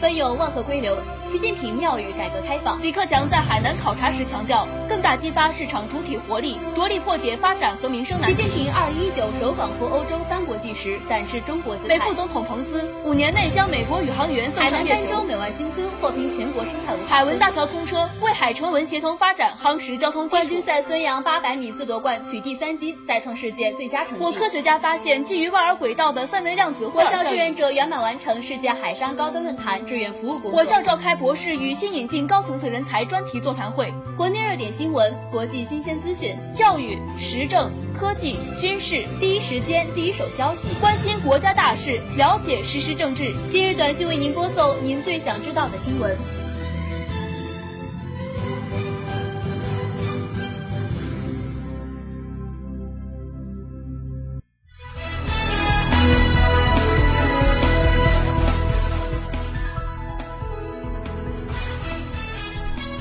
奔涌万壑归流，习近平妙语改革开放。李克强在海南考察时强调，更大激发市场主体活力，着力破解发展和民生难题。习近平二零一九首访赴欧洲三国纪实，展示中国姿态。美副总统彭斯五年内将美国宇航员送上月球。海南儋州美万新村获评全国生态文化。海文大桥通车，为海城文协同发展夯实交通基础。冠军赛孙杨八百米自夺冠，取第三金，再创世界最佳成绩。我科学家发现，基于万尔轨道的三维量子。我校志愿者圆满完成世界海上高端论坛志愿服务工作。我校召开博士与新引进高层次人才专题座谈会。国内热点新闻、国际新鲜资讯、教育、时政、科技、军事，第一时间、第一手消息，关心国家大事，了解实时政治。今日短信为您播送您最想知道的新闻。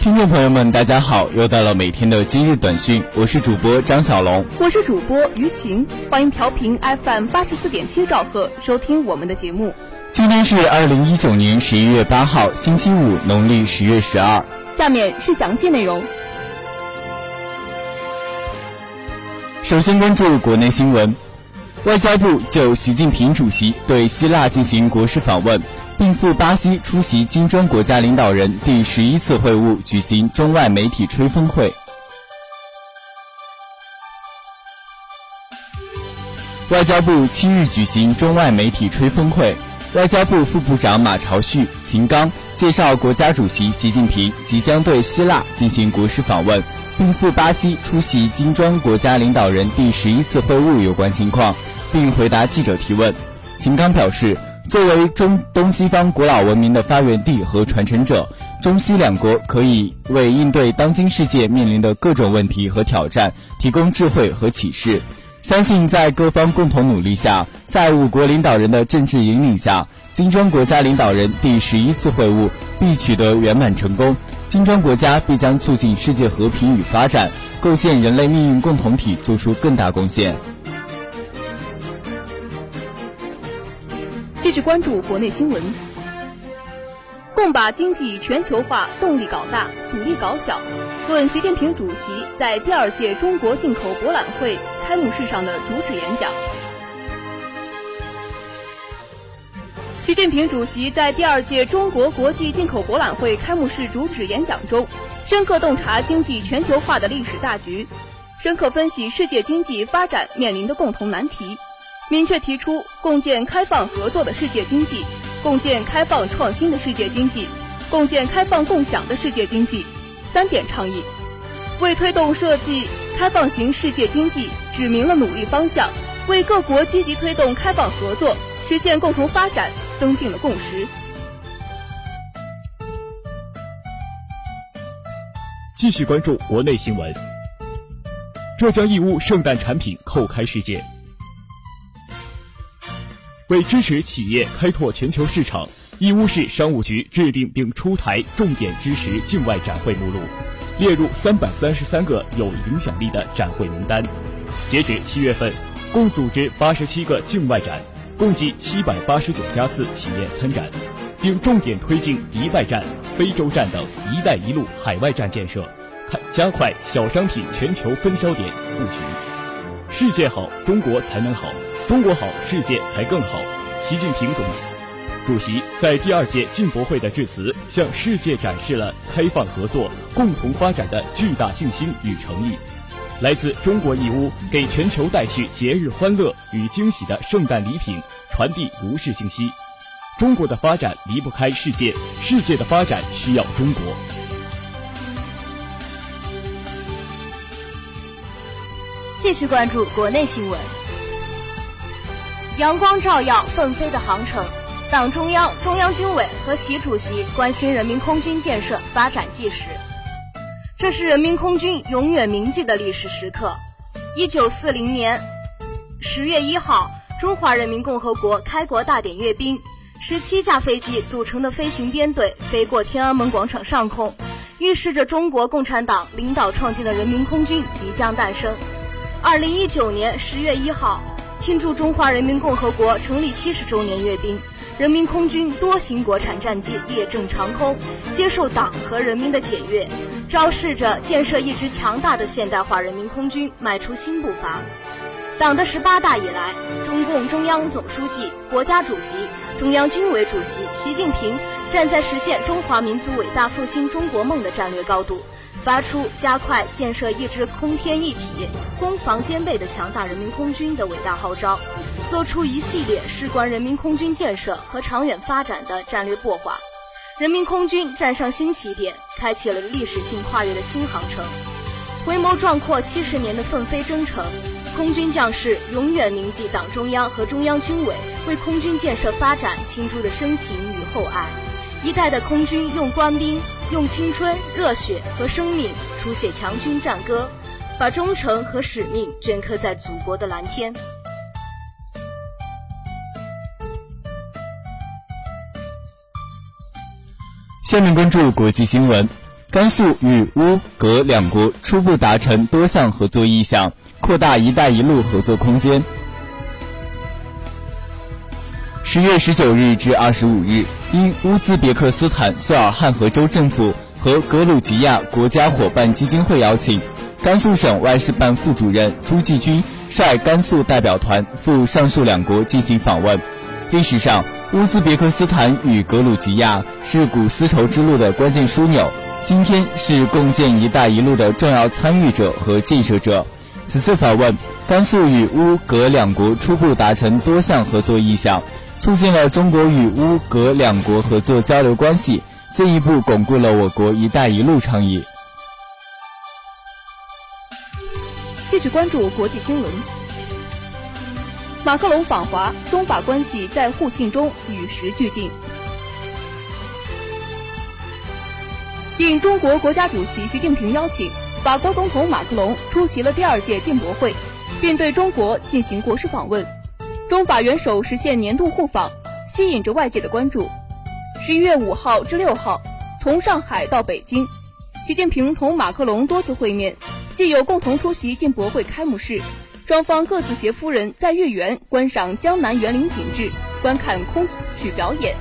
听众朋友们，大家好！又到了每天的今日短讯，我是主播张小龙，我是主播于晴，欢迎调频 FM 八十四点七兆赫收听我们的节目。今天是二零一九年十一月八号，星期五，农历十月十二。下面是详细内容。首先关注国内新闻，外交部就习近平主席对希腊进行国事访问。并赴巴西出席金砖国家领导人第十一次会晤，举行中外媒体吹风会。外交部七日举行中外媒体吹风会，外交部副部长马朝旭、秦刚介绍国家主席习近平即将对希腊进行国事访问，并赴巴西出席金砖国家领导人第十一次会晤有关情况，并回答记者提问。秦刚表示。作为中东西方古老文明的发源地和传承者，中西两国可以为应对当今世界面临的各种问题和挑战提供智慧和启示。相信在各方共同努力下，在五国领导人的政治引领下，金砖国家领导人第十一次会晤必取得圆满成功。金砖国家必将促进世界和平与发展，构建人类命运共同体做出更大贡献。继续关注国内新闻，共把经济全球化动力搞大，阻力搞小。论习近平主席在第二届中国进口博览会开幕式上的主旨演讲。习近平主席在第二届中国国际进口博览会开幕式主旨演讲中，深刻洞察经济全球化的历史大局，深刻分析世界经济发展面临的共同难题。明确提出共建开放合作的世界经济，共建开放创新的世界经济，共建开放共享的世界经济三点倡议，为推动设计开放型世界经济指明了努力方向，为各国积极推动开放合作、实现共同发展增进了共识。继续关注国内新闻，浙江义乌圣诞产品叩开世界。为支持企业开拓全球市场，义乌市商务局制定并出台重点支持境外展会目录，列入三百三十三个有影响力的展会名单。截止七月份，共组织八十七个境外展，共计七百八十九家次企业参展，并重点推进迪拜站、非洲站等“一带一路”海外站建设，加快小商品全球分销点布局。世界好，中国才能好。中国好，世界才更好。习近平主主席在第二届进博会的致辞，向世界展示了开放合作、共同发展的巨大信心与诚意。来自中国义乌，给全球带去节日欢乐与惊喜的圣诞礼品，传递如是信息：中国的发展离不开世界，世界的发展需要中国。继续关注国内新闻。阳光照耀奋飞的航程，党中央、中央军委和习主席关心人民空军建设发展纪实，这是人民空军永远铭记的历史时刻。一九四零年十月一号，中华人民共和国开国大典阅兵，十七架飞机组成的飞行编队飞过天安门广场上空，预示着中国共产党领导创建的人民空军即将诞生。二零一九年十月一号。庆祝中华人民共和国成立七十周年阅兵，人民空军多型国产战机列阵长空，接受党和人民的检阅，昭示着建设一支强大的现代化人民空军迈出新步伐。党的十八大以来，中共中央总书记、国家主席、中央军委主席习近平站在实现中华民族伟大复兴中国梦的战略高度，发出加快建设一支空天一体、攻防兼备的强大人民空军的伟大号召。做出一系列事关人民空军建设和长远发展的战略擘划，人民空军站上新起点，开启了历史性跨越的新航程。回眸壮阔七十年的奋飞征程，空军将士永远铭记党中央和中央军委为空军建设发展倾注的深情与厚爱。一代的空军用官兵、用青春、热血和生命书写强军战歌，把忠诚和使命镌刻在祖国的蓝天。下面关注国际新闻：甘肃与乌格两国初步达成多项合作意向，扩大“一带一路”合作空间。十月十九日至二十五日，因乌兹别克斯坦苏尔汉河州政府和格鲁吉亚国家伙伴基金会邀请，甘肃省外事办副主任朱继军率甘肃代表团赴上述两国进行访问。历史上，乌兹别克斯坦与格鲁吉亚是古丝绸之路的关键枢纽，今天是共建“一带一路”的重要参与者和建设者。此次访问，甘肃与乌格两国初步达成多项合作意向，促进了中国与乌格两国合作交流关系，进一步巩固了我国“一带一路”倡议。继续关注国际新闻。马克龙访华，中法关系在互信中与时俱进。应中国国家主席习近平邀请，法国总统马克龙出席了第二届进博会，并对中国进行国事访问。中法元首实现年度互访，吸引着外界的关注。十一月五号至六号，从上海到北京，习近平同马克龙多次会面，既有共同出席进博会开幕式。双方各自携夫人在月园观赏江南园林景致，观看空曲表演。